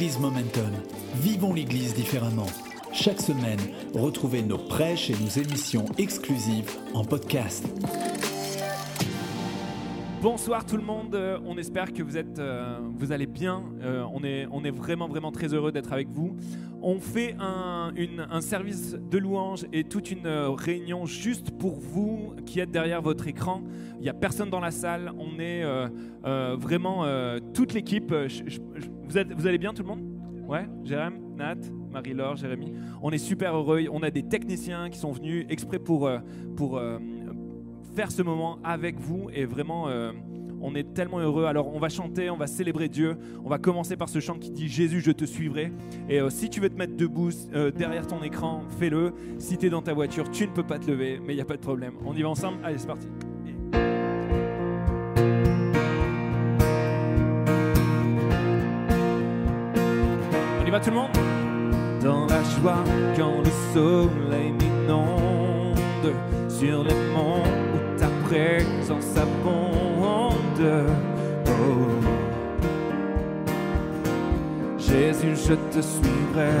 Église Momentum. Vivons l'Église différemment. Chaque semaine, retrouvez nos prêches et nos émissions exclusives en podcast. Bonsoir tout le monde, Euh, on espère que vous, êtes, euh, vous allez bien, Euh, on, est, on est vraiment vraiment très heureux d'être avec vous. On fait un, une- un service de louange et toute une réunion juste pour vous qui êtes derrière votre écran. Il n'y a personne dans la salle, on est vraiment toute l'équipe. Vous, vous allez bien tout le monde? Ouais, Jérém, Nat, Marie-Laure, Jérémy. On est super heureux. On a des techniciens qui sont venus exprès pour, pour faire ce moment avec vous. Et vraiment, euh, on est tellement heureux. Alors, on va chanter, on va célébrer Dieu. On va commencer par ce chant qui dit Jésus, je te suivrai. Et euh, si tu veux te mettre debout euh, derrière ton écran, fais-le. Si tu es dans ta voiture, tu ne peux pas te lever, mais il n'y a pas de problème. On y va ensemble Allez, c'est parti. On y va tout le monde? Dans la joie quand le soleil m'inonde Sur les monts présence abonde Oh. Jésus je te suivrai.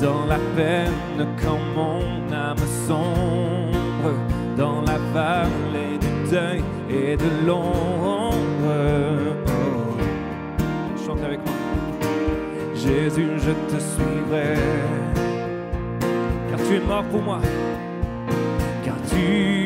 Dans la peine quand mon âme sombre Dans la vallée du deuil et de l'ombre. Oh. Chante avec moi. Jésus, je te suivrai, car tu es mort pour moi, car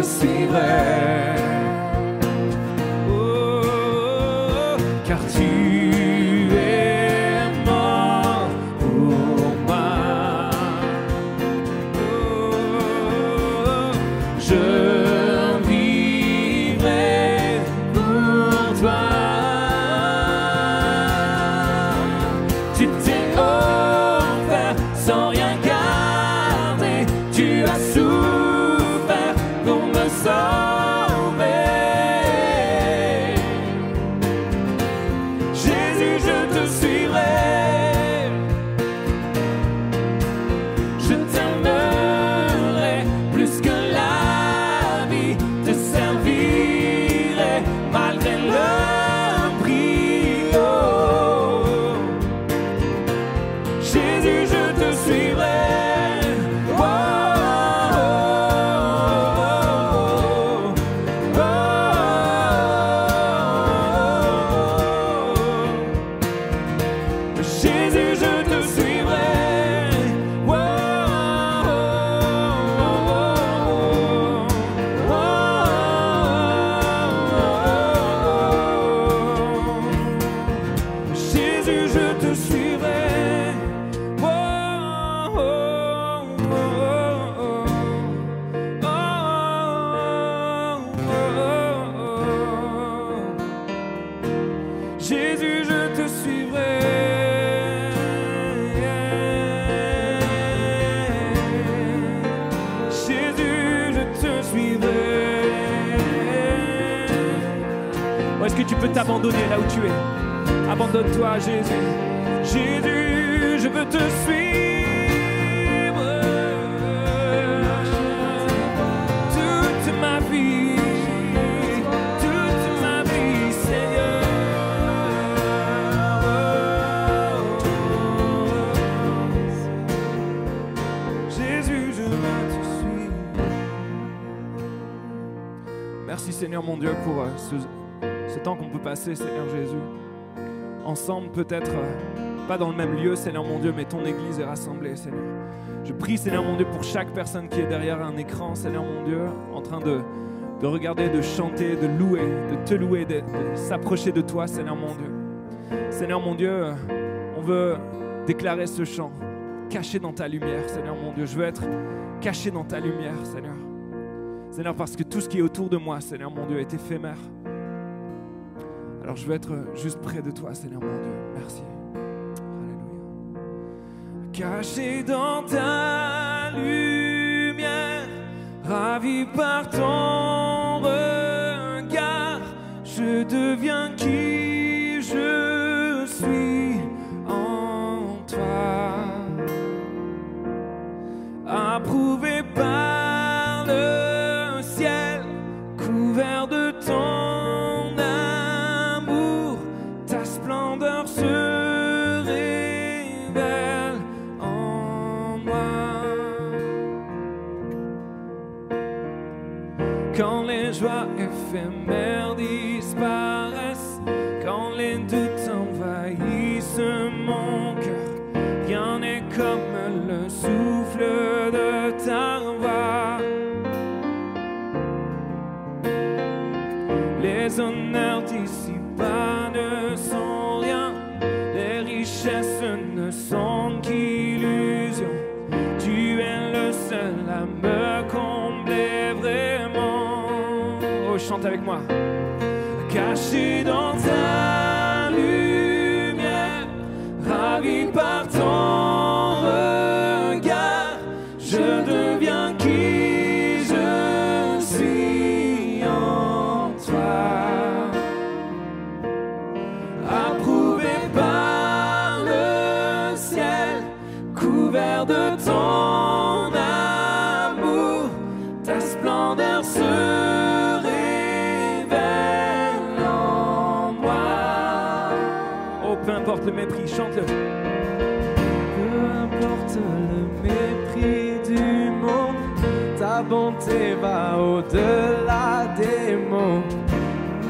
Je te suivrai. Oh, car tu passer, Seigneur Jésus. Ensemble, peut-être euh, pas dans le même lieu, Seigneur mon Dieu, mais ton Église est rassemblée, Seigneur. Je prie, Seigneur mon Dieu, pour chaque personne qui est derrière un écran, Seigneur mon Dieu, en train de, de regarder, de chanter, de louer, de te louer, de, de s'approcher de toi, Seigneur mon Dieu. Seigneur mon Dieu, euh, on veut déclarer ce chant, caché dans ta lumière, Seigneur mon Dieu. Je veux être caché dans ta lumière, Seigneur. Seigneur, parce que tout ce qui est autour de moi, Seigneur mon Dieu, est éphémère. Alors je veux être juste près de toi, Seigneur mon Dieu. Merci. Alléluia. Caché dans ta lumière, ravi par ton regard, je deviens qui je suis en toi. Approuvé par avec moi. Importe le mépris, chante-le. Peu importe le mépris du monde, ta bonté va au-delà des mots.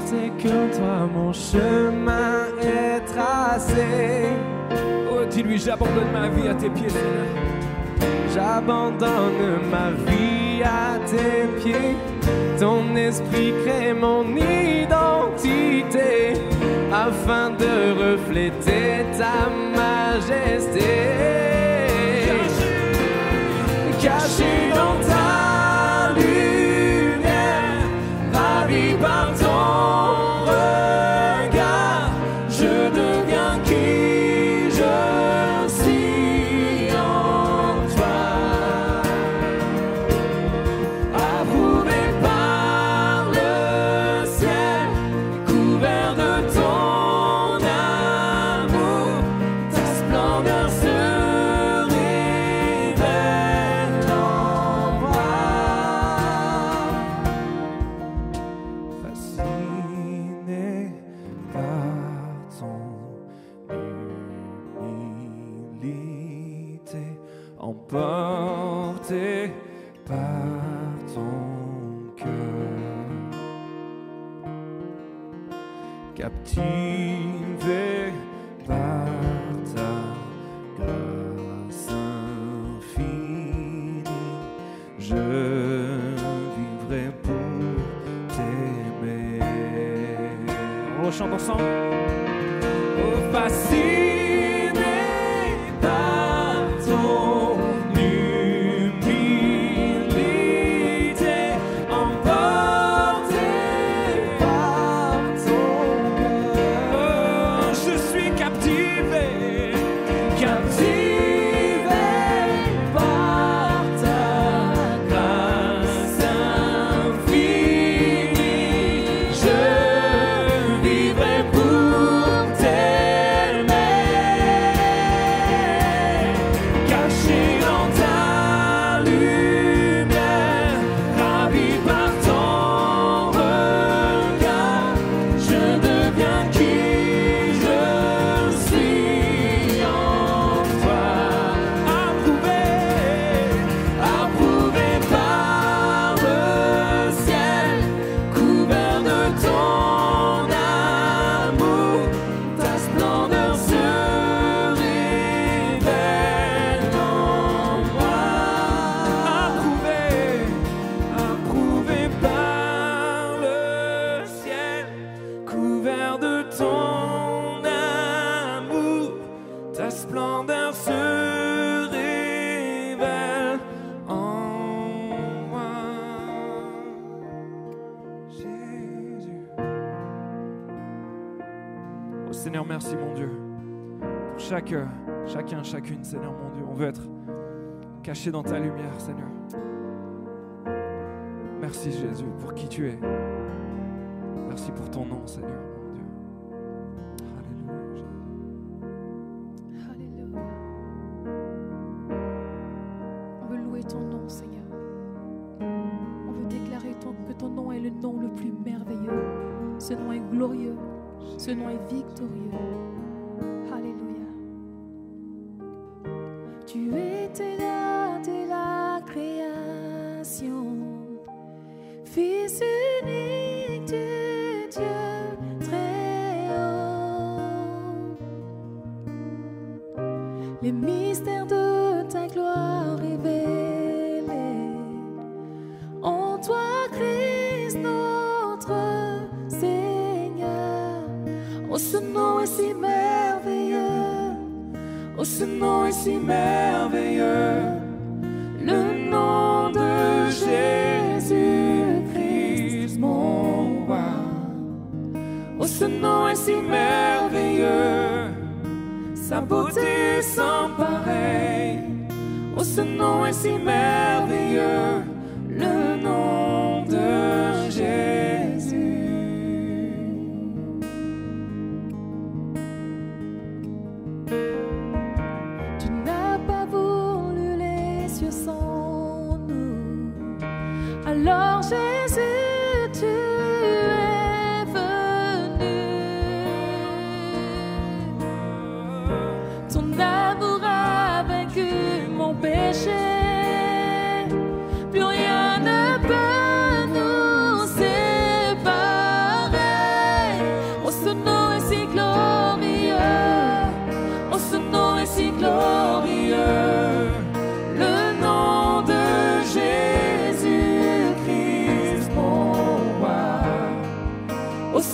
C'est que toi mon chemin est tracé. Oh, dis-lui, j'abandonne ma vie à tes pieds, Seigneur. J'abandonne ma vie à tes pieds. Ton esprit crée mon identité afin de refléter ta majesté. Caché dans ta cachés dans ta lumière, Seigneur. Merci Jésus pour qui tu es. Merci pour ton nom, Seigneur. Mon Dieu. Alléluia, Alléluia. On veut louer ton nom, Seigneur. On veut déclarer que ton nom est le nom le plus merveilleux. Ce nom est glorieux. Ce nom est victorieux.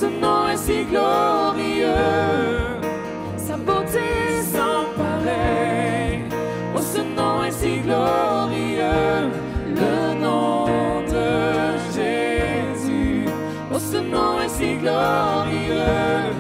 ce nom est si glorieux, sa beauté sans pareil. Oh, ce nom est si glorieux, le nom de Jésus. Oh, ce nom est si glorieux.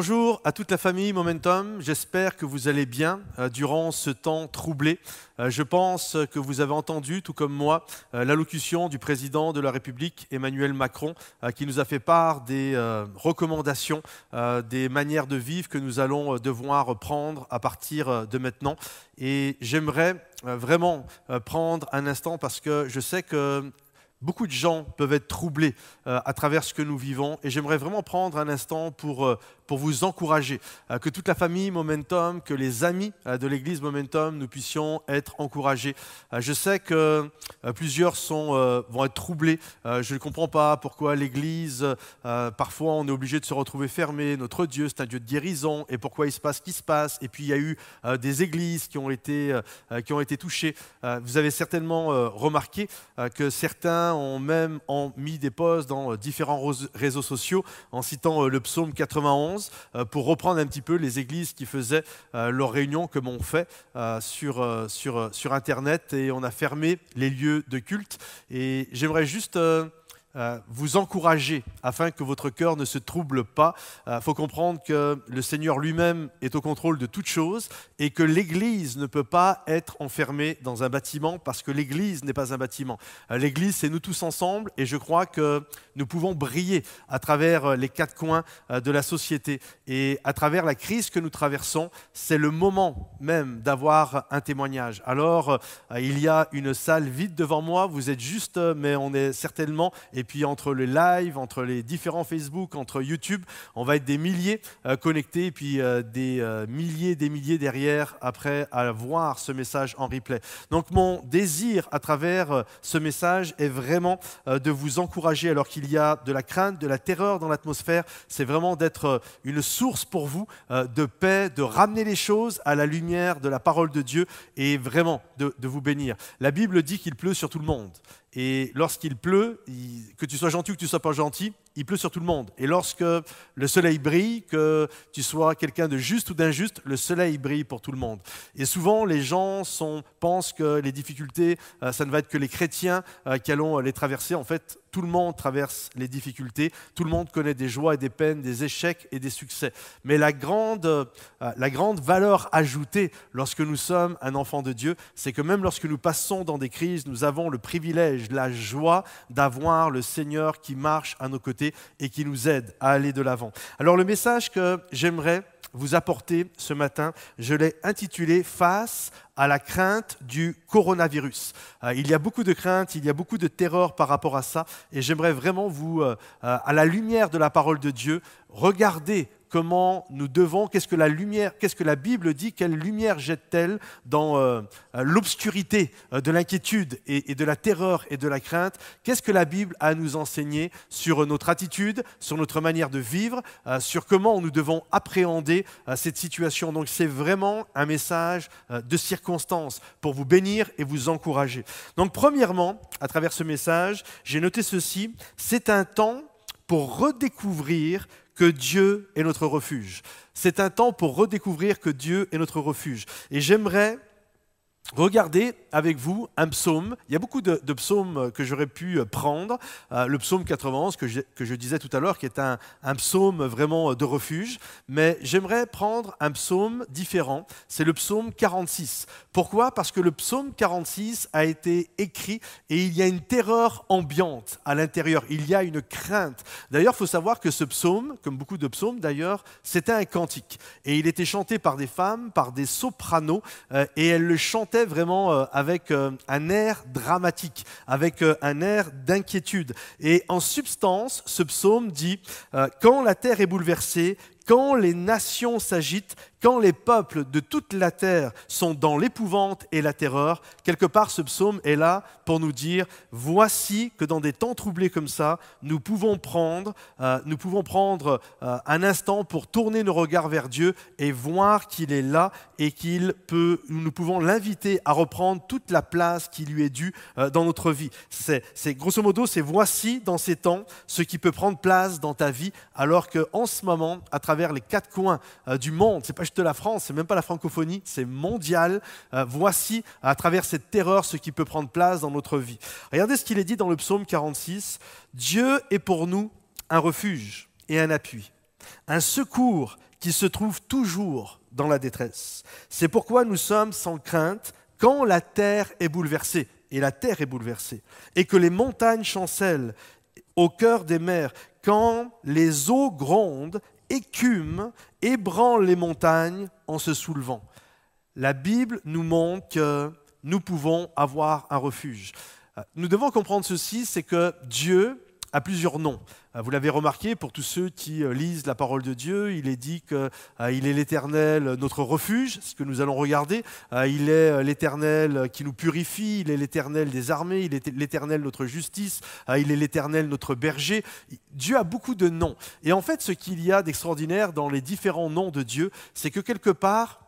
Bonjour à toute la famille Momentum, j'espère que vous allez bien euh, durant ce temps troublé. Euh, je pense que vous avez entendu, tout comme moi, euh, l'allocution du président de la République, Emmanuel Macron, qui nous a fait part des recommandations, des manières de vivre que nous allons devoir prendre à partir de maintenant. Et j'aimerais vraiment prendre un instant parce que je sais que Beaucoup de gens peuvent être troublés euh, à travers ce que nous vivons et j'aimerais vraiment prendre un instant pour, euh, pour vous encourager, euh, que toute la famille Momentum, que les amis de l'Église Momentum, nous puissions être encouragés. Je sais que plusieurs sont, vont être troublés. Je ne comprends pas pourquoi l'Église, parfois on est obligé de se retrouver fermé. Notre Dieu, c'est un Dieu de guérison et pourquoi il se passe ce qui se passe. Et puis il y a eu des églises qui ont été, qui ont été touchées. Vous avez certainement remarqué que certains ont même mis des posts dans euh, différents réseaux sociaux en citant euh, le psaume 91 euh, pour reprendre un petit peu les églises qui faisaient leurs réunions comme on fait sur, sur, sur Internet et on a fermé les lieux de culte. Et j'aimerais juste... euh, euh, vous encourager afin que votre cœur ne se trouble pas. Il faut comprendre que le Seigneur lui-même est au contrôle de toutes choses et que l'Église ne peut pas être enfermée dans un bâtiment parce que l'Église n'est pas un bâtiment. Euh, L'Église, c'est nous tous ensemble et je crois que nous pouvons briller à travers euh, les quatre coins euh, de la société et à travers la crise que nous traversons. C'est le moment même d'avoir un témoignage. Alors, euh, il y a une salle vide devant moi. Vous êtes juste, euh, mais on est certainement, et puis entre les lives, entre les différents Facebook, entre YouTube, on va être des milliers euh, connectés, puis euh, des euh, milliers, des milliers derrière après à voir ce message en replay. Donc, mon désir à travers ce message est vraiment de vous encourager alors qu'il y a de la crainte, de la terreur dans l'atmosphère. C'est vraiment d'être une source pour vous de paix, de ramener les choses à la lumière de la parole de Dieu et vraiment de vous bénir. La Bible dit qu'il pleut sur tout le monde. Et lorsqu'il pleut, que tu sois gentil ou que tu sois pas gentil, il pleut sur tout le monde. Et lorsque le soleil brille, que tu sois quelqu'un de juste ou d'injuste, le soleil brille pour tout le monde. Et souvent, les gens pensent que les difficultés, euh, ça ne va être que les chrétiens euh, qui allons les traverser. En fait, tout le monde traverse les difficultés, tout le monde connaît des joies et des peines, des échecs et des succès. Mais la grande, euh, la grande valeur ajoutée lorsque nous sommes un enfant de Dieu, c'est que même lorsque nous passons dans des crises, nous avons le privilège, la joie d'avoir le Seigneur qui marche à nos côtés et qui nous aide à aller de l'avant. Alors le message que j'aimerais vous apporter ce matin, je l'ai intitulé Face à la crainte du coronavirus. Euh, il y a beaucoup de crainte, il y a beaucoup de terreur par rapport à ça, et j'aimerais vraiment vous, euh, euh, à la lumière de la parole de Dieu, regarder comment nous devons, qu'est-ce que la lumière, qu'est-ce que la Bible dit, quelle lumière jette-t-elle dans euh, euh, l'obscurité euh, de l'inquiétude et, de la terreur et de la crainte? Qu'est-ce que la Bible a à nous enseigner sur notre attitude, sur notre manière de vivre, sur comment nous devons appréhender cette situation? Donc c'est vraiment un message de circonstance pour vous bénir et vous encourager. Donc premièrement, à travers ce message, j'ai noté ceci, c'est un temps pour redécouvrir que Dieu est notre refuge. C'est un temps pour redécouvrir que Dieu est notre refuge. Et j'aimerais regarder avec vous un psaume. Il y a beaucoup de, psaumes que j'aurais pu prendre. Euh, le psaume 91 que je, disais tout à l'heure, qui est un, psaume vraiment de refuge. Mais j'aimerais prendre un psaume différent. C'est le psaume 46. Pourquoi? Parce que le psaume 46 a été écrit et il y a une terreur ambiante à l'intérieur. Il y a une crainte. D'ailleurs, il faut savoir que ce psaume, comme beaucoup de psaumes d'ailleurs, c'était un cantique. Et il était chanté par des femmes, par des sopranos, euh, et elles le chantaient vraiment euh, avec euh, un air dramatique, avec euh, un air d'inquiétude. Et en substance, ce psaume dit, quand la terre est bouleversée, quand les nations s'agitent, quand les peuples de toute la terre sont dans l'épouvante et la terreur, quelque part ce psaume est là pour nous dire, voici que dans des temps troublés comme ça, nous pouvons prendre, euh, nous pouvons prendre euh, un instant pour tourner nos regards vers Dieu et voir qu'il est là et qu'il peut, nous pouvons l'inviter à reprendre toute la place qui lui est due euh, dans notre vie. C'est, grosso modo, c'est voici dans ces temps ce qui peut prendre place dans ta vie, alors que en ce moment, à travers les quatre coins du monde, c'est pas juste la France, c'est même pas la francophonie, c'est mondial. Euh, voici à travers cette terreur ce qui peut prendre place dans notre vie. Regardez ce qu'il est dit dans le psaume 46. Dieu est pour nous un refuge et un appui, un secours qui se trouve toujours dans la détresse. C'est pourquoi nous sommes sans crainte quand la terre est bouleversée, et la terre est bouleversée, et que les montagnes chancellent au cœur des mers, quand les eaux grondent, écument, ébranlent les montagnes en se soulevant. La Bible nous montre que nous pouvons avoir un refuge. Euh, Nous devons comprendre ceci, c'est que Dieu a plusieurs noms. Euh, Vous l'avez remarqué, pour tous ceux qui euh, lisent la parole de Dieu, il est dit qu'il est l'Éternel, euh, notre refuge, ce que nous allons regarder. Euh, Il est euh, l'Éternel euh, qui nous purifie, il est l'Éternel des armées, il est l'Éternel notre justice, euh, il est l'Éternel notre berger. Dieu a beaucoup de noms. Et en fait, ce qu'il y a d'extraordinaire dans les différents noms de Dieu, c'est que quelque part,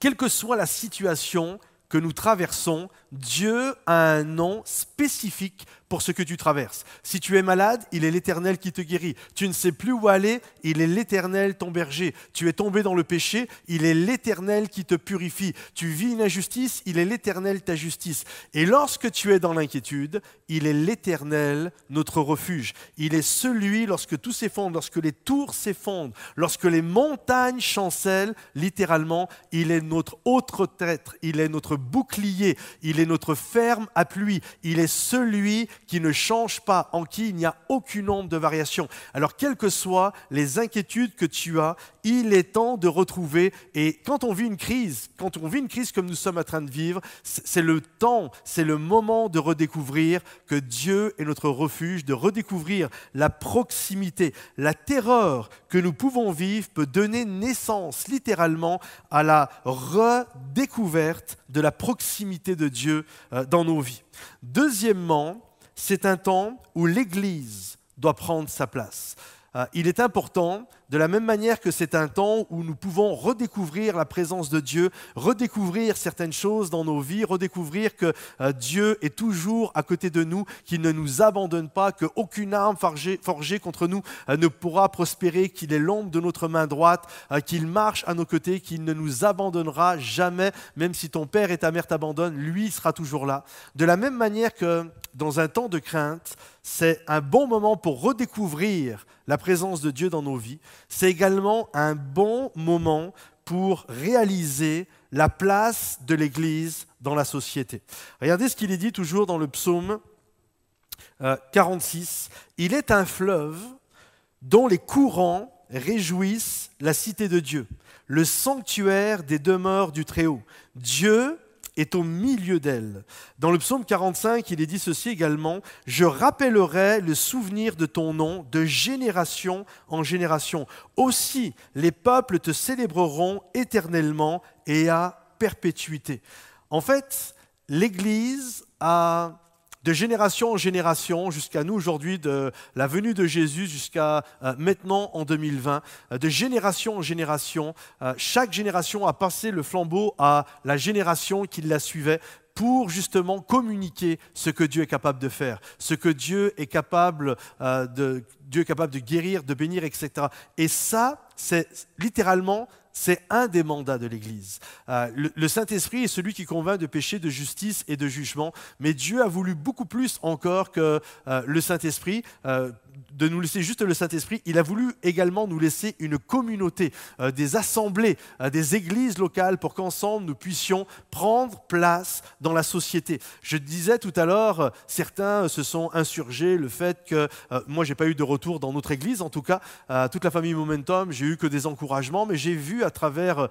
quelle que soit la situation que nous traversons, Dieu a un nom spécifique pour ce que tu traverses. Si tu es malade, il est l'Éternel qui te guérit. Tu ne sais plus où aller, il est l'Éternel ton berger. Tu es tombé dans le péché, il est l'Éternel qui te purifie. Tu vis une injustice, il est l'Éternel ta justice. Et lorsque tu es dans l'inquiétude, il est l'Éternel notre refuge. Il est celui, lorsque tout s'effondre, lorsque les tours s'effondrent, lorsque les montagnes chancellent, littéralement, il est notre autre traître, il est notre bouclier, il est notre ferme appui, il est celui qui ne change pas, en qui il n'y a aucune ombre de variation. Alors, quelles que soient les inquiétudes que tu as, il est temps de retrouver, et quand on vit une crise, quand on vit une crise comme nous sommes en train de vivre, c'est c'est le temps, c'est le moment de redécouvrir que Dieu est notre refuge, de redécouvrir la proximité. La terreur que nous pouvons vivre peut donner naissance littéralement à la redécouverte de la proximité de Dieu euh, dans nos vies. Deuxièmement, c'est un temps où l'Église doit prendre sa place. Euh, Il est important, de la même manière que c'est un temps où nous pouvons redécouvrir la présence de Dieu, redécouvrir certaines choses dans nos vies, redécouvrir que euh, Dieu est toujours à côté de nous, qu'il ne nous abandonne pas, qu'aucune arme forgée, contre nous euh, ne pourra prospérer, qu'il est l'ombre de notre main droite, euh, qu'il marche à nos côtés, qu'il ne nous abandonnera jamais, même si ton père et ta mère t'abandonnent, lui sera toujours là. De la même manière que dans un temps de crainte, c'est un bon moment pour redécouvrir la présence de Dieu dans nos vies. C'est également un bon moment pour réaliser la place de l'Église dans la société. Regardez ce qu'il est dit toujours dans le psaume euh, 46. Il est un fleuve dont les courants réjouissent la cité de Dieu, le sanctuaire des demeures du Très-Haut. Dieu est au milieu d'elle. Dans le psaume 45, il est dit ceci également, Je rappellerai le souvenir de ton nom de génération en génération. Aussi, les peuples te célébreront éternellement et à perpétuité. En fait, l'Église a de génération en génération, jusqu'à nous aujourd'hui, de la venue de Jésus jusqu'à euh, maintenant en 2020, euh, de génération en génération, euh, chaque génération a passé le flambeau à la génération qui la suivait pour justement communiquer ce que Dieu est capable de faire, ce que Dieu est capable de Dieu est capable de guérir, de bénir, etc. Et ça, c'est littéralement c'est un des mandats de l'Église. Euh, le, Saint-Esprit est celui qui convainc de péché, de justice et de jugement, mais Dieu a voulu beaucoup plus encore que euh, le Saint-Esprit. Euh, de nous laisser juste le Saint-Esprit, il a voulu également nous laisser une communauté, des assemblées, des églises locales pour qu'ensemble nous puissions prendre place dans la société. Je disais tout à l'heure, certains se sont insurgés le fait que moi j'ai pas eu de retour dans notre église, en tout cas toute la famille Momentum, j'ai eu que des encouragements, mais j'ai vu à travers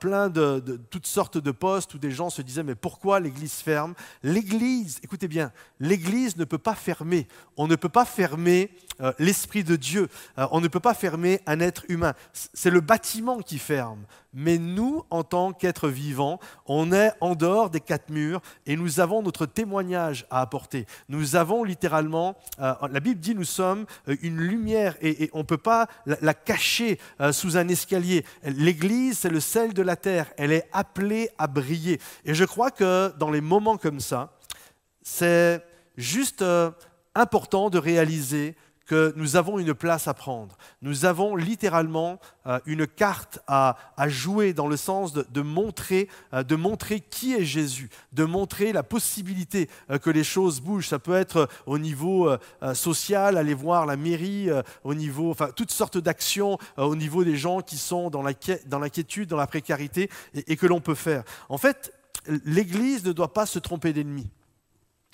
plein de, toutes sortes de postes où des gens se disaient mais pourquoi l'église ferme? L'église, écoutez bien, l'église ne peut pas fermer. On ne peut pas fermer euh, l'Esprit de Dieu. Euh, on ne peut pas fermer un être humain. C'est le bâtiment qui ferme. Mais nous, en tant qu'êtres vivants, on est en dehors des quatre murs et nous avons notre témoignage à apporter. Nous avons littéralement, euh, la Bible dit, nous sommes une lumière et, on ne peut pas la, cacher sous un escalier. L'Église, c'est le sel de la terre. Elle est appelée à briller. Et je crois que dans les moments comme ça, c'est juste important de réaliser que nous avons une place à prendre. Nous avons littéralement euh, une carte à, jouer dans le sens de, montrer, euh, de montrer qui est Jésus, de montrer la possibilité euh, que les choses bougent. Ça peut être au niveau social, aller voir la mairie, au niveau, enfin, toutes sortes d'actions au niveau des gens qui sont dans l'inquiétude, dans la précarité et que l'on peut faire. En fait, l'Église ne doit pas se tromper d'ennemi.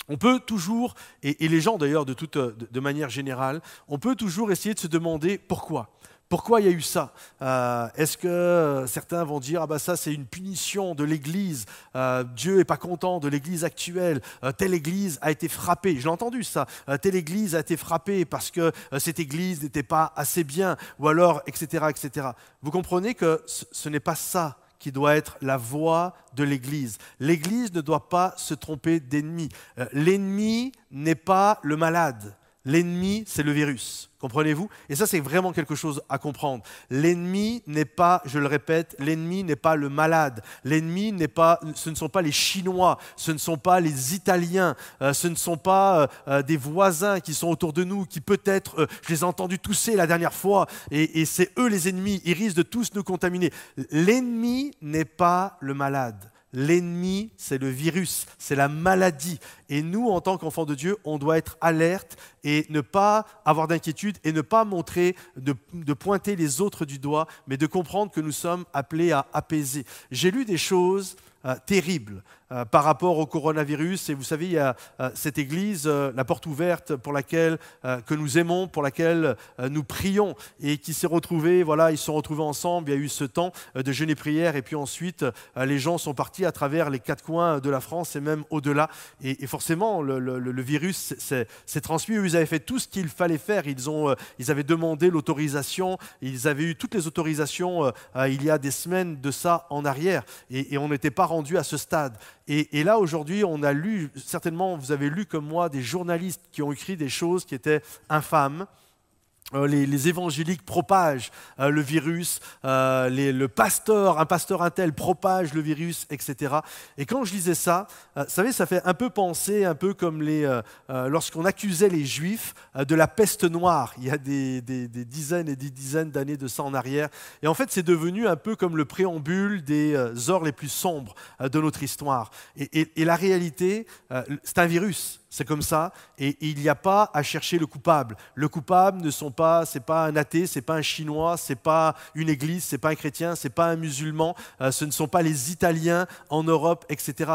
On peut toujours, et, les gens d'ailleurs de, de, manière générale, on peut toujours essayer de se demander pourquoi. Pourquoi il y a eu ça? Euh, Est-ce que certains vont dire ah bah ça c'est une punition de l'Église euh, Dieu n'est pas content de l'Église actuelle. Euh, telle Église a été frappée. Je l'ai entendu ça. telle Église a été frappée parce que cette Église n'était pas assez bien, ou alors etc etc. Vous comprenez que ce n'est pas ça qui doit être la voix de l'Église. L'Église ne doit pas se tromper d'ennemi. Euh, l'ennemi n'est pas le malade. L'ennemi, c'est le virus. Comprenez-vous? Et ça, c'est vraiment quelque chose à comprendre. L'ennemi n'est pas, je le répète, l'ennemi n'est pas le malade. L'ennemi n'est pas, ce ne sont pas les Chinois, ce ne sont pas les Italiens, euh, ce ne sont pas euh, euh, des voisins qui sont autour de nous, qui peut-être, je les ai entendus tousser la dernière fois, et, et c'est eux les ennemis. Ils risquent de tous nous contaminer. L'ennemi n'est pas le malade. L'ennemi, c'est le virus, c'est la maladie. Et nous, en tant qu'enfants de Dieu, on doit être alerte et ne pas avoir d'inquiétude et ne pas montrer, de, pointer les autres du doigt, mais de comprendre que nous sommes appelés à apaiser. J'ai lu des choses euh, terribles. Euh, par rapport au coronavirus. Et vous savez, il y a euh, cette église, euh, la porte ouverte, pour laquelle que nous aimons, pour laquelle nous prions, et qui s'est retrouvée. Voilà, ils se sont retrouvés ensemble. Il y a eu ce temps de jeûne et prière, et puis ensuite, les gens sont partis à travers les quatre coins de la France et même au-delà. Et, forcément, le, virus s'est transmis. Ils avaient fait tout ce qu'il fallait faire. Ils, ont, ils avaient demandé l'autorisation. Ils avaient eu toutes les autorisations il y a des semaines de ça en arrière, et, et on n'était pas rendu à ce stade. Et, là, aujourd'hui, on a lu, certainement, vous avez lu comme moi, des journalistes qui ont écrit des choses qui étaient infâmes. Euh, les, évangéliques propagent euh, le virus, euh, le pasteur, un pasteur intel propage le virus, etc. Et quand je lisais ça, vous savez, ça fait un peu penser, un peu comme lorsqu'on accusait les juifs de la peste noire, il y a des, dizaines et des dizaines d'années de ça en arrière. Et en fait, c'est devenu un peu comme le préambule des heures les plus sombres de notre histoire. et la réalité, c'est un virus, c'est comme ça, et il n'y a pas à chercher le coupable. Le coupable ne sont pas, c'est pas un athée, c'est pas un chinois, c'est pas une église, c'est pas un chrétien, c'est pas un musulman, euh, ce ne sont pas les Italiens en Europe, etc.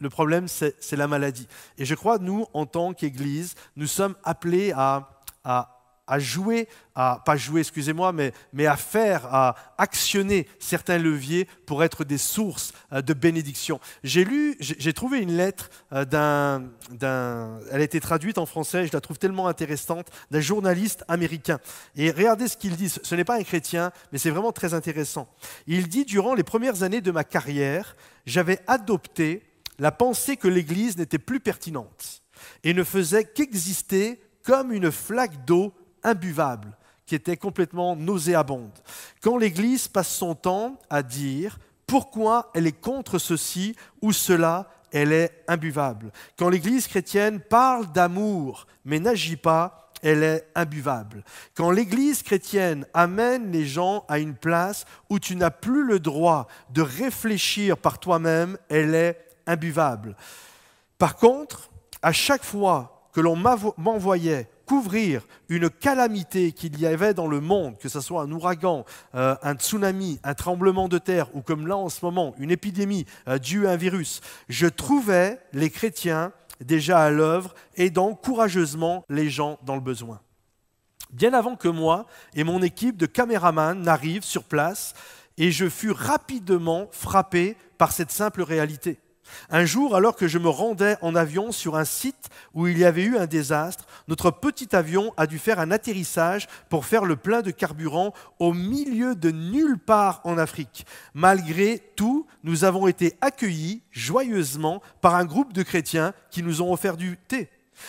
Le problème, c'est la maladie. Et je crois, nous, en tant qu'Église, nous sommes appelés à, à à jouer, à, pas jouer, excusez-moi, mais, mais à faire, à actionner certains leviers pour être des sources euh, de bénédiction. J'ai lu, j'ai trouvé une lettre euh, d'un, d'un, elle a été traduite en français, je la trouve tellement intéressante, d'un journaliste américain. Et regardez ce qu'il dit, ce n'est pas un chrétien, mais c'est vraiment très intéressant. Il dit, durant les premières années de ma carrière, j'avais adopté la pensée que l'Église n'était plus pertinente et ne faisait qu'exister comme une flaque d'eau imbuvable, qui était complètement nauséabonde. Quand l'Église passe son temps à dire pourquoi elle est contre ceci ou cela, elle est imbuvable. Quand l'Église chrétienne parle d'amour mais n'agit pas, elle est imbuvable. Quand l'Église chrétienne amène les gens à une place où tu n'as plus le droit de réfléchir par toi-même, elle est imbuvable. Par contre, à chaque fois que l'on m'envoyait couvrir une calamité qu'il y avait dans le monde, que ce soit un ouragan, euh, un tsunami, un tremblement de terre, ou comme là en ce moment, une épidémie euh, due à un virus, je trouvais les chrétiens déjà à l'œuvre, aidant courageusement les gens dans le besoin. Bien avant que moi et mon équipe de caméramans n'arrivent sur place, et je fus rapidement frappé par cette simple réalité. Un jour, alors que je me rendais en avion sur un site où il y avait eu un désastre, notre petit avion a dû faire un atterrissage pour faire le plein de carburant au milieu de nulle part en Afrique. Malgré tout, nous avons été accueillis joyeusement par un groupe de chrétiens qui nous ont offert du thé.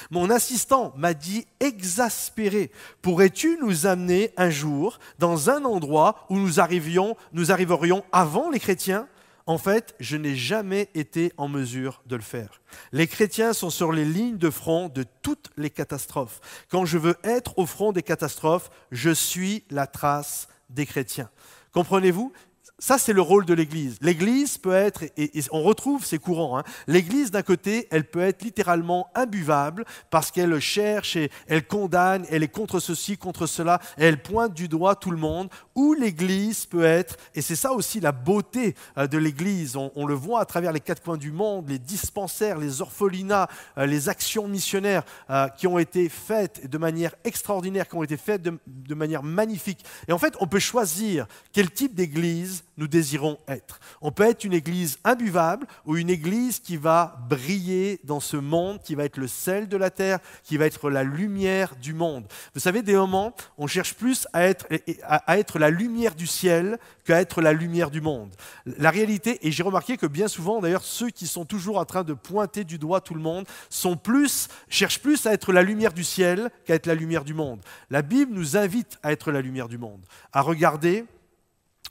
Mon assistant m'a dit exaspéré, pourrais-tu nous amener un jour dans un endroit où nous, arrivions, nous arriverions avant les chrétiens? En fait, je n'ai jamais été en mesure de le faire. Les chrétiens sont sur les lignes de front de toutes les catastrophes. Quand je veux être au front des catastrophes, je suis la trace des chrétiens. Comprenez-vous? Ça, c'est le rôle de l'Église. L'Église peut être, et, on retrouve ces courants, hein. l'Église d'un côté, elle peut être littéralement imbuvable parce qu'elle cherche et elle condamne, elle est contre ceci, contre cela, elle pointe du doigt tout le monde, ou l'Église peut être, et c'est ça aussi la beauté euh, de l'Église, on, le voit à travers les quatre coins du monde, les dispensaires, les orphelinats, euh, les actions missionnaires euh, qui ont été faites de manière extraordinaire, qui ont été faites de manière magnifique. Et en fait, on peut choisir quel type d'Église nous désirons être. On peut être une église imbuvable ou une église qui va briller dans ce monde, qui va être le sel de la terre, qui va être la lumière du monde. Vous savez, des moments, on cherche plus à être, à être la lumière du ciel qu'à être la lumière du monde. La réalité, et j'ai remarqué que bien souvent, d'ailleurs, ceux qui sont toujours en train de pointer du doigt tout le monde, sont plus, cherchent plus à être la lumière du ciel qu'à être la lumière du monde. La Bible nous invite à être la lumière du monde, à regarder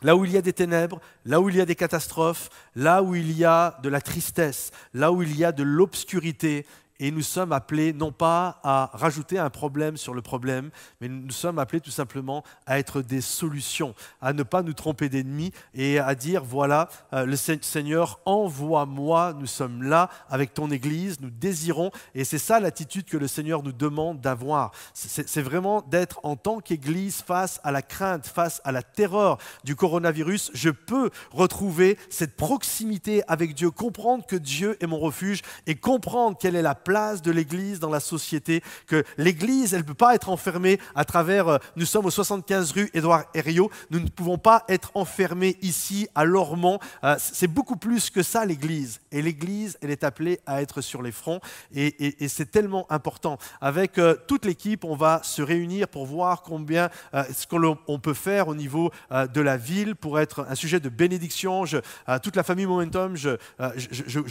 Là où il y a des ténèbres, là où il y a des catastrophes, là où il y a de la tristesse, là où il y a de l'obscurité, et nous sommes appelés non pas à rajouter un problème sur le problème, mais nous sommes appelés tout simplement à être des solutions, à ne pas nous tromper d'ennemis et à dire, voilà, euh, le Seigneur, envoie-moi, nous sommes là avec ton Église, nous désirons, et c'est ça l'attitude que le Seigneur nous demande d'avoir. C'est vraiment d'être en tant qu'Église face à la crainte, face à la terreur du coronavirus, je peux retrouver cette proximité avec Dieu, comprendre que Dieu est mon refuge et comprendre quelle est la place de l'Église dans la société, que l'Église, elle ne peut pas être enfermée à travers, euh, nous sommes au 75 rue Édouard Herriot, nous ne pouvons pas être enfermés ici à Lormont, euh, c'est beaucoup plus que ça l'Église. Et l'Église, elle est appelée à être sur les fronts et, c'est tellement important. Avec euh, toute l'équipe, on va se réunir pour voir combien, ce qu'on peut faire au niveau de la ville pour être un sujet de bénédiction. Toute la famille Momentum, je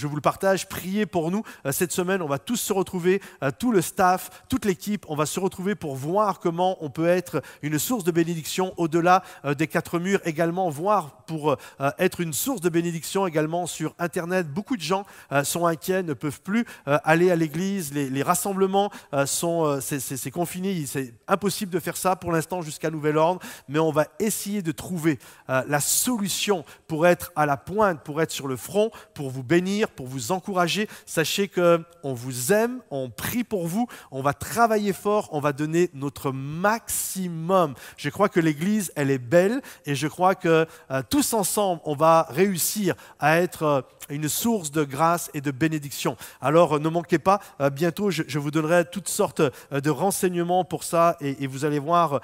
vous le partage, priez pour nous. cette semaine, on va tous se retrouver, euh, tout le staff, toute l'équipe, on va se retrouver pour voir comment on peut être une source de bénédiction au-delà euh, des quatre murs, également voir pour euh, être une source de bénédiction également sur Internet. Beaucoup de gens sont inquiets, ne peuvent plus aller à l'église, les, rassemblements sont, c'est confiné, c'est impossible de faire ça pour l'instant jusqu'à nouvel ordre, mais on va essayer de trouver la solution pour être à la pointe, pour être sur le front, pour vous bénir, pour vous encourager. Sachez que on vous vous aime, on prie pour vous, on va travailler fort, on va donner notre maximum. Je crois que l'Église, elle est belle et je crois que euh, tous ensemble, on va réussir à être euh, une source de grâce et de bénédiction. Alors euh, ne manquez pas, bientôt je, vous donnerai toutes sortes de renseignements pour ça et, vous allez voir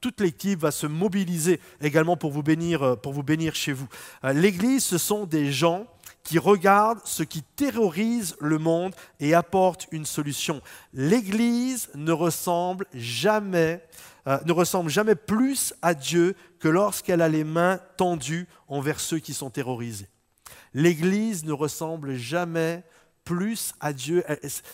toute l'équipe va se mobiliser également pour vous bénir, pour vous bénir chez vous. L'Église, ce sont des gens qui regarde ce qui terrorise le monde et apporte une solution. L'Église ne ressemble jamais, euh, ne ressemble jamais plus à Dieu que lorsqu'elle a les mains tendues envers ceux qui sont terrorisés. L'Église ne ressemble jamais plus à Dieu.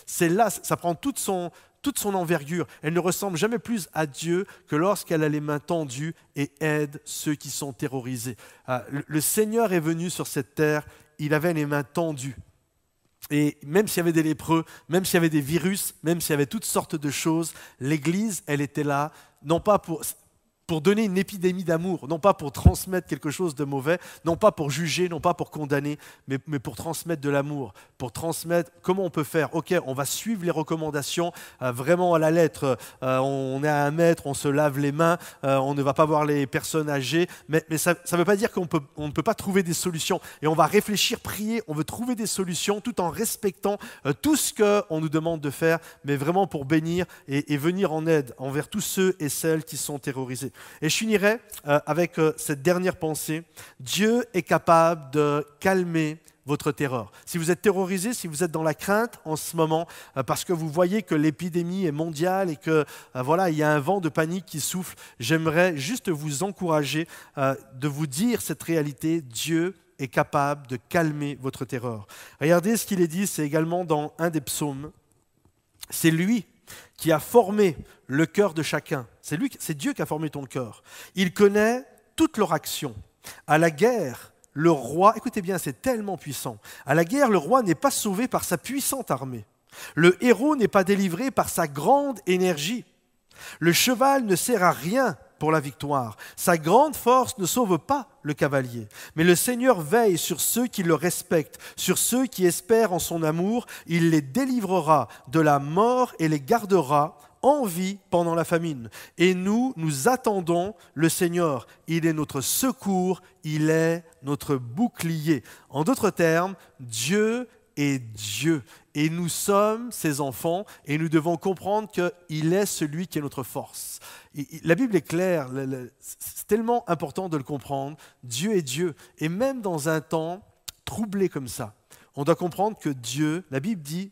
C'est là, ça prend toute son, toute son envergure. Elle ne ressemble jamais plus à Dieu que lorsqu'elle a les mains tendues et aide ceux qui sont terrorisés. Euh, le Seigneur est venu sur cette terre il avait les mains tendues. Et même s'il y avait des lépreux, même s'il y avait des virus, même s'il y avait toutes sortes de choses, l'Église, elle était là, non pas pour... pour donner une épidémie d'amour, non pas pour transmettre quelque chose de mauvais, non pas pour juger, non pas pour condamner, mais, pour transmettre de l'amour, pour transmettre comment on peut faire. Ok, on va suivre les recommandations euh, vraiment à la lettre. Euh, on est à un mètre, on se lave les mains, euh, on ne va pas voir les personnes âgées, mais, ça ne veut pas dire qu'on peut, ne peut pas trouver des solutions. Et on va réfléchir, prier, on veut trouver des solutions tout en respectant tout ce qu'on nous demande de faire, mais vraiment pour bénir et venir en aide envers tous ceux et celles qui sont terrorisés. Et je finirai euh, avec euh, cette dernière pensée. Dieu est capable de calmer votre terreur. Si vous êtes terrorisé, si vous êtes dans la crainte en ce moment, euh, parce que vous voyez que l'épidémie est mondiale et que voilà, il y a un vent de panique qui souffle, j'aimerais juste vous encourager de vous dire cette réalité. Dieu est capable de calmer votre terreur. Regardez ce qu'il est dit, c'est également dans un des psaumes. C'est lui qui a formé le cœur de chacun. C'est lui, c'est Dieu qui a formé ton cœur. Il connaît toute leur action. À la guerre, le roi, écoutez bien, c'est tellement puissant. À la guerre, le roi n'est pas sauvé par sa puissante armée. Le héros n'est pas délivré par sa grande énergie. Le cheval ne sert à rien pour la victoire. Sa grande force ne sauve pas le cavalier, mais le Seigneur veille sur ceux qui le respectent, sur ceux qui espèrent en son amour. Il les délivrera de la mort et les gardera en vie pendant la famine. Et nous, nous attendons le Seigneur. Il est notre secours, il est notre bouclier. En d'autres termes, Dieu est Dieu. Et nous sommes ses enfants et nous devons comprendre qu'il est celui qui est notre force. La Bible est claire, c'est tellement important de le comprendre. Dieu est Dieu. Et même dans un temps troublé comme ça, on doit comprendre que Dieu, la Bible dit,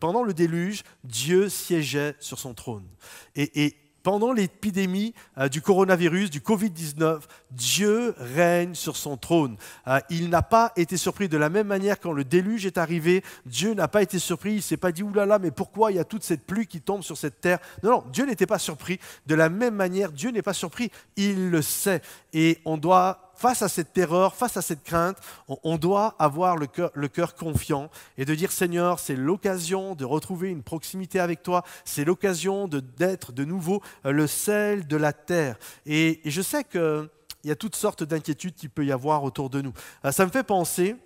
pendant le déluge, Dieu siégeait sur son trône. et pendant l'épidémie euh, du coronavirus, du Covid-19, Dieu règne sur son trône. Euh, il n'a pas été surpris de la même manière quand le déluge est arrivé. Dieu n'a pas été surpris. Il ne s'est pas dit, oulala, mais pourquoi il y a toute cette pluie qui tombe sur cette terre? Non, non, Dieu n'était pas surpris. De la même manière, Dieu n'est pas surpris. Il le sait. Et on doit face à cette terreur, face à cette crainte, on, doit avoir le cœur, confiant et de dire Seigneur, c'est l'occasion de retrouver une proximité avec toi, c'est l'occasion d'être de, nouveau euh, le sel de la terre. Et, je sais qu'il y a toutes sortes d'inquiétudes qu'il peut y avoir autour de nous. Euh, ça me fait penser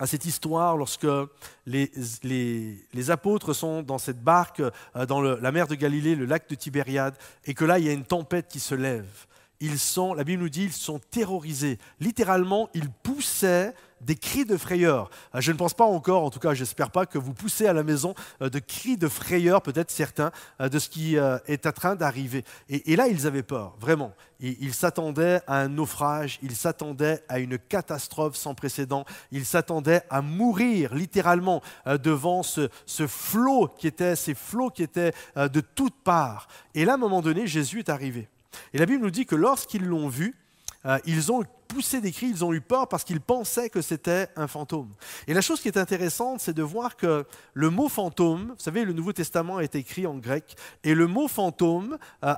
à cette histoire lorsque les, apôtres sont dans cette barque euh, dans la mer de Galilée, le lac de Tibériade, et que là, il y a une tempête qui se lève ils sont, la Bible nous dit, ils sont terrorisés. Littéralement, ils poussaient des cris de frayeur. Euh, je ne pense pas encore, en tout cas, j'espère pas, que vous poussez à la maison euh, de cris de frayeur, peut-être certains, euh, de ce qui est en train d'arriver. Et, là, ils avaient peur, vraiment. Ils s'attendaient à un naufrage, ils s'attendaient à une catastrophe sans précédent, ils s'attendaient à mourir littéralement devant ce, ce flot qui était, ces flots qui étaient de toutes parts. Et là, à un moment donné, Jésus est arrivé. Et la Bible nous dit que lorsqu'ils l'ont vu, euh, ils ont poussé des cris, ils ont eu peur parce qu'ils pensaient que c'était un fantôme. Et la chose qui est intéressante, c'est de voir que le mot fantôme, vous savez, le Nouveau Testament est écrit en grec, et le mot fantôme, euh,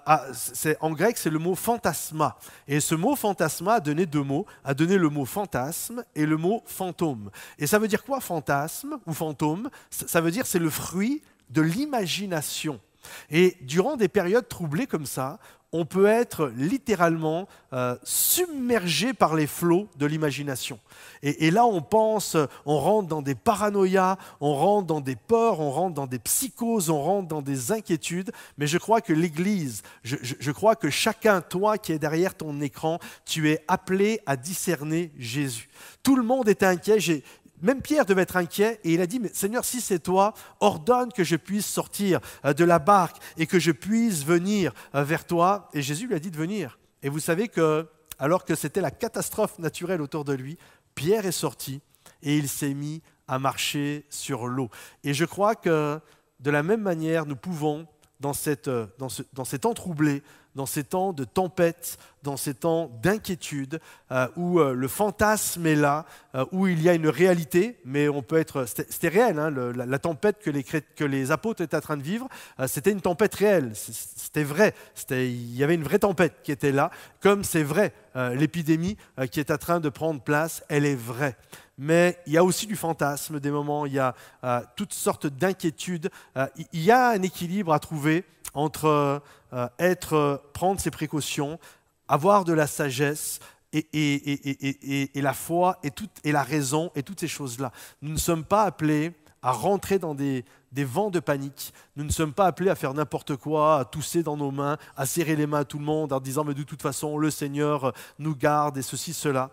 en grec, c'est le mot fantasma. Et ce mot fantasma a donné deux mots, a donné le mot fantasme et le mot fantôme. Et ça veut dire quoi, fantasme ou fantôme? Ça veut dire c'est le fruit de l'imagination. Et durant des périodes troublées comme ça, on peut être littéralement euh, submergé par les flots de l'imagination. Et, là, on pense, on rentre dans des paranoïas, on rentre dans des peurs, on rentre dans des psychoses, on rentre dans des inquiétudes. Mais je crois que l'Église, je crois que chacun, toi qui es derrière ton écran, tu es appelé à discerner Jésus. Tout le monde est inquiet. Même Pierre devait être inquiet et il a dit, Seigneur, si c'est toi, ordonne que je puisse sortir euh, de la barque et que je puisse venir euh, vers toi. Et Jésus lui a dit de venir. Et vous savez que, alors que c'était la catastrophe naturelle autour de lui, Pierre est sorti et il s'est mis à marcher sur l'eau. Et je crois que de la même manière, nous pouvons, dans, cette, euh, dans ces temps troublés, dans ces temps de tempête, dans ces temps d'inquiétude, euh, où euh, le fantasme est là, euh, où il y a une réalité, mais on peut être. C'était réel, hein, la, tempête que les, que les apôtres étaient en train de vivre, c'était une tempête réelle, c'était vrai. Il y avait une vraie tempête qui était là, comme c'est vrai, l'épidémie qui est en train de prendre place, elle est vraie mais il y a aussi du fantasme, des moments, il y a toutes sortes d'inquiétudes. il y a un équilibre à trouver entre euh, être, prendre ses précautions, avoir de la sagesse et, et, la foi et la raison et toutes ces choses-là. Nous ne sommes pas appelés à rentrer dans des, des vents de panique. Nous ne sommes pas appelés à faire n'importe quoi, à tousser dans nos mains, à serrer les mains à tout le monde en disant mais de toute façon le Seigneur nous garde et ceci, cela.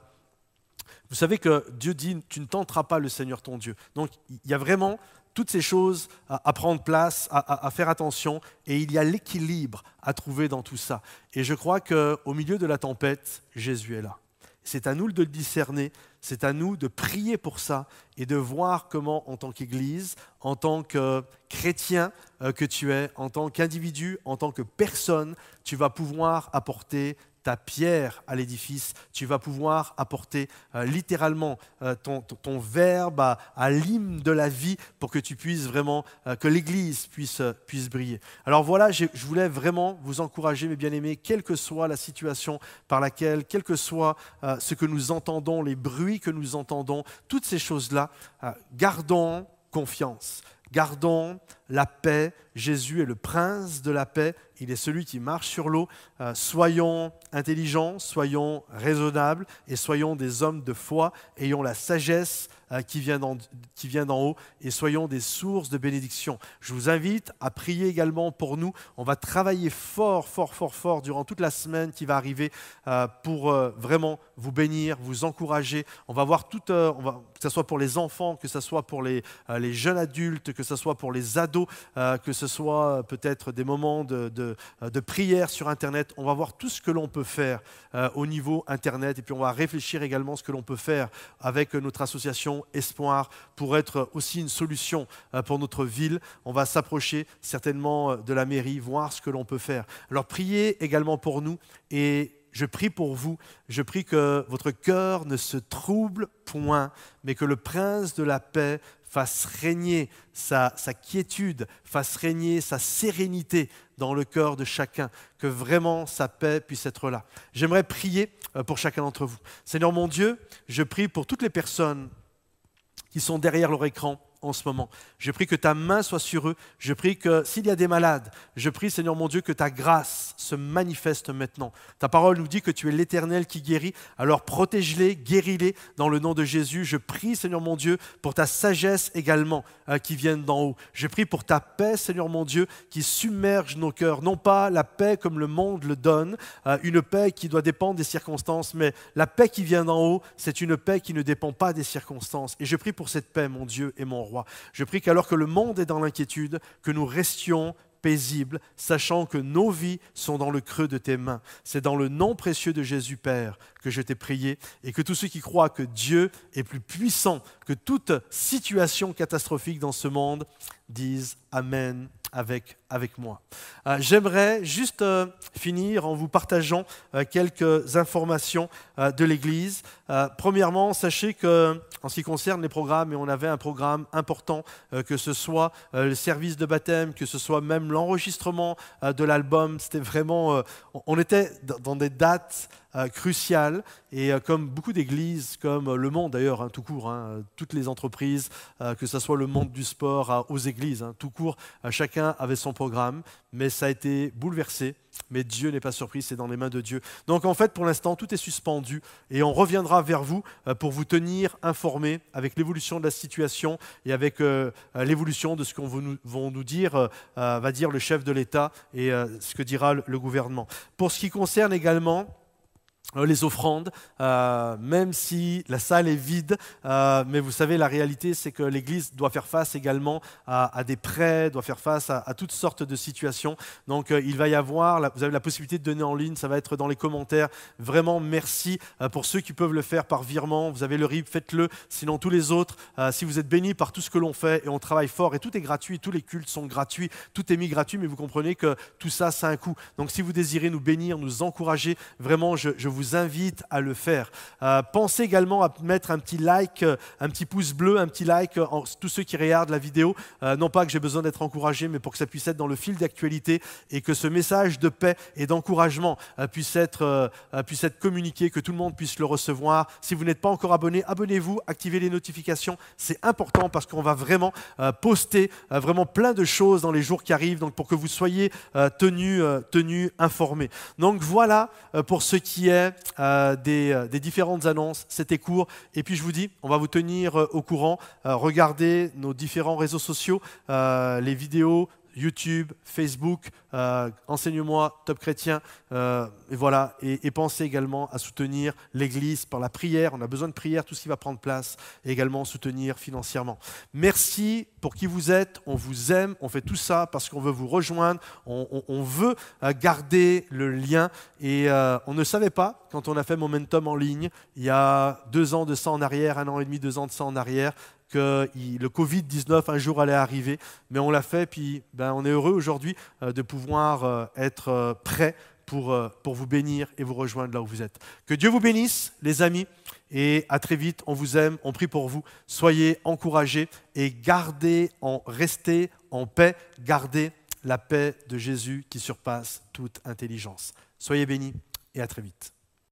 Vous savez que Dieu dit tu ne tenteras pas le Seigneur ton Dieu. Donc il y a vraiment toutes ces choses à, prendre place, à, faire attention, et il y a l'équilibre à trouver dans tout ça. Et je crois qu'au milieu de la tempête, Jésus est là. C'est à nous de le discerner, c'est à nous de prier pour ça et de voir comment, en tant qu'Église, en tant que chrétien euh, que tu es, en tant qu'individu, en tant que personne, tu vas pouvoir apporter ta pierre à l'édifice, tu vas pouvoir apporter euh, littéralement euh, ton, ton, verbe à, l'hymne de la vie pour que tu puisses vraiment, euh, que l'Église puisse, puisse briller. Alors voilà, je voulais vraiment vous encourager, mes bien-aimés, quelle que soit la situation par laquelle, quel que soit ce que nous entendons, les bruits que nous entendons, toutes ces choses-là, gardons confiance. Gardons la paix. Jésus est le prince de la paix. Il est celui qui marche sur l'eau. Euh, soyons intelligents, soyons raisonnables et soyons des hommes de foi. Ayons la sagesse euh, qui vient d'en haut et soyons des sources de bénédiction. Je vous invite à prier également pour nous. On va travailler fort, fort, fort, fort durant toute la semaine qui va arriver euh, pour vraiment vous bénir, vous encourager. On va voir tout, on va, que ce soit pour les enfants, que ce soit pour les, les jeunes adultes, que ce soit pour les ados euh, que ce soit peut-être des moments de, de, prière sur Internet. On va voir tout ce que l'on peut faire euh, au niveau Internet et puis on va réfléchir également ce que l'on peut faire avec notre association Espoir pour être aussi une solution euh, pour notre ville. On va s'approcher certainement de la mairie, voir ce que l'on peut faire. Alors priez également pour nous et je prie pour vous, je prie que votre cœur ne se trouble point, mais que le prince de la paix fasse régner sa, quiétude, fasse régner sa sérénité dans le cœur de chacun, que vraiment sa paix puisse être là. J'aimerais prier euh, pour chacun d'entre vous. Seigneur mon Dieu, je prie pour toutes les personnes qui sont derrière leur écran, en ce moment. Je prie que ta main soit sur eux. Je prie que s'il y a des malades, je prie Seigneur mon Dieu que ta grâce se manifeste maintenant. Ta parole nous dit que tu es l'Éternel qui guérit. Alors protège-les, guéris-les dans le nom de Jésus. Je prie Seigneur mon Dieu pour ta sagesse également euh, qui vienne d'en haut. Je prie pour ta paix Seigneur mon Dieu qui submerge nos cœurs. Non pas la paix comme le monde le donne, euh, une paix qui doit dépendre des circonstances, mais la paix qui vient d'en haut, c'est une paix qui ne dépend pas des circonstances. Et je prie pour cette paix mon Dieu et mon Je prie qu'alors que le monde est dans l'inquiétude, que nous restions paisibles, sachant que nos vies sont dans le creux de tes mains. C'est dans le nom précieux de Jésus Père que je t'ai prié et que tous ceux qui croient que Dieu est plus puissant que toute situation catastrophique dans ce monde disent Amen avec, avec moi. Euh, j'aimerais juste euh, finir en vous partageant euh, quelques informations de l'Église. premièrement, sachez que en ce qui concerne les programmes, et on avait un programme important, que ce soit le service de baptême, que ce soit même l'enregistrement de l'album, c'était vraiment, on était dans des dates euh, crucial. Et euh, comme beaucoup d'églises, comme le monde d'ailleurs, hein, tout court, hein, toutes les entreprises, euh, que ce soit le monde du sport aux églises, hein, tout court, chacun avait son programme, mais ça a été bouleversé. Mais Dieu n'est pas surpris, c'est dans les mains de Dieu. Donc en fait, pour l'instant, tout est suspendu et on reviendra vers vous pour vous tenir informés avec l'évolution de la situation et avec l'évolution de ce qu'on va nous dire, va dire le chef de l'État et ce que dira le gouvernement. Pour ce qui concerne également les offrandes, euh, même si la salle est vide. Euh, mais vous savez, la réalité, c'est que l'Église doit faire face également à, des prêts, doit faire face à, toutes sortes de situations. Donc, il va y avoir, vous avez la possibilité de donner en ligne, ça va être dans les commentaires. Vraiment, merci pour ceux qui peuvent le faire par virement. Vous avez le RIB, faites-le. Sinon, tous les autres, si vous êtes bénis par tout ce que l'on fait et on travaille fort et tout est gratuit, tous les cultes sont gratuits, tout est mis gratuit, mais vous comprenez que tout ça, ça a un coût. Donc, si vous désirez nous bénir, nous encourager, vraiment, je, je vous vous invite à le faire. Euh, pensez également à mettre un petit like, euh, un petit pouce bleu, un petit like, en, tous ceux qui regardent la vidéo. non pas que j'ai besoin d'être encouragé, mais pour que ça puisse être dans le fil d'actualité et que ce message de paix et d'encouragement puisse, être, puisse être communiqué, que tout le monde puisse le recevoir. Si vous n'êtes pas encore abonné, abonnez-vous, activez les notifications. C'est important parce qu'on va vraiment poster vraiment plein de choses dans les jours qui arrivent, donc pour que vous soyez tenus tenu informés. Donc voilà euh, pour ce qui est euh, euh, des, différentes annonces. C'était court. Et puis je vous dis, on va vous tenir au courant. regardez nos différents réseaux sociaux, les vidéos YouTube, Facebook, euh, Enseigne-moi, Top Chrétien, euh, et voilà. Et, pensez également à soutenir l'Église par la prière. On a besoin de prière, tout ce qui va prendre place, et également soutenir financièrement. Merci pour qui vous êtes. On vous aime. On fait tout ça parce qu'on veut vous rejoindre. On, veut euh, garder le lien. Et on ne savait pas quand on a fait Momentum en ligne il y a deux ans de ça en arrière, un an et demi, deux ans de ça en arrière que le Covid-19 un jour allait arriver, mais on l'a fait, puis ben, on est heureux aujourd'hui euh, de pouvoir euh, être euh, prêt pour, pour vous bénir et vous rejoindre là où vous êtes. Que Dieu vous bénisse, les amis, et à très vite. On vous aime, on prie pour vous. Soyez encouragés et gardez, en, restez en paix, gardez la paix de Jésus qui surpasse toute intelligence. Soyez bénis et à très vite.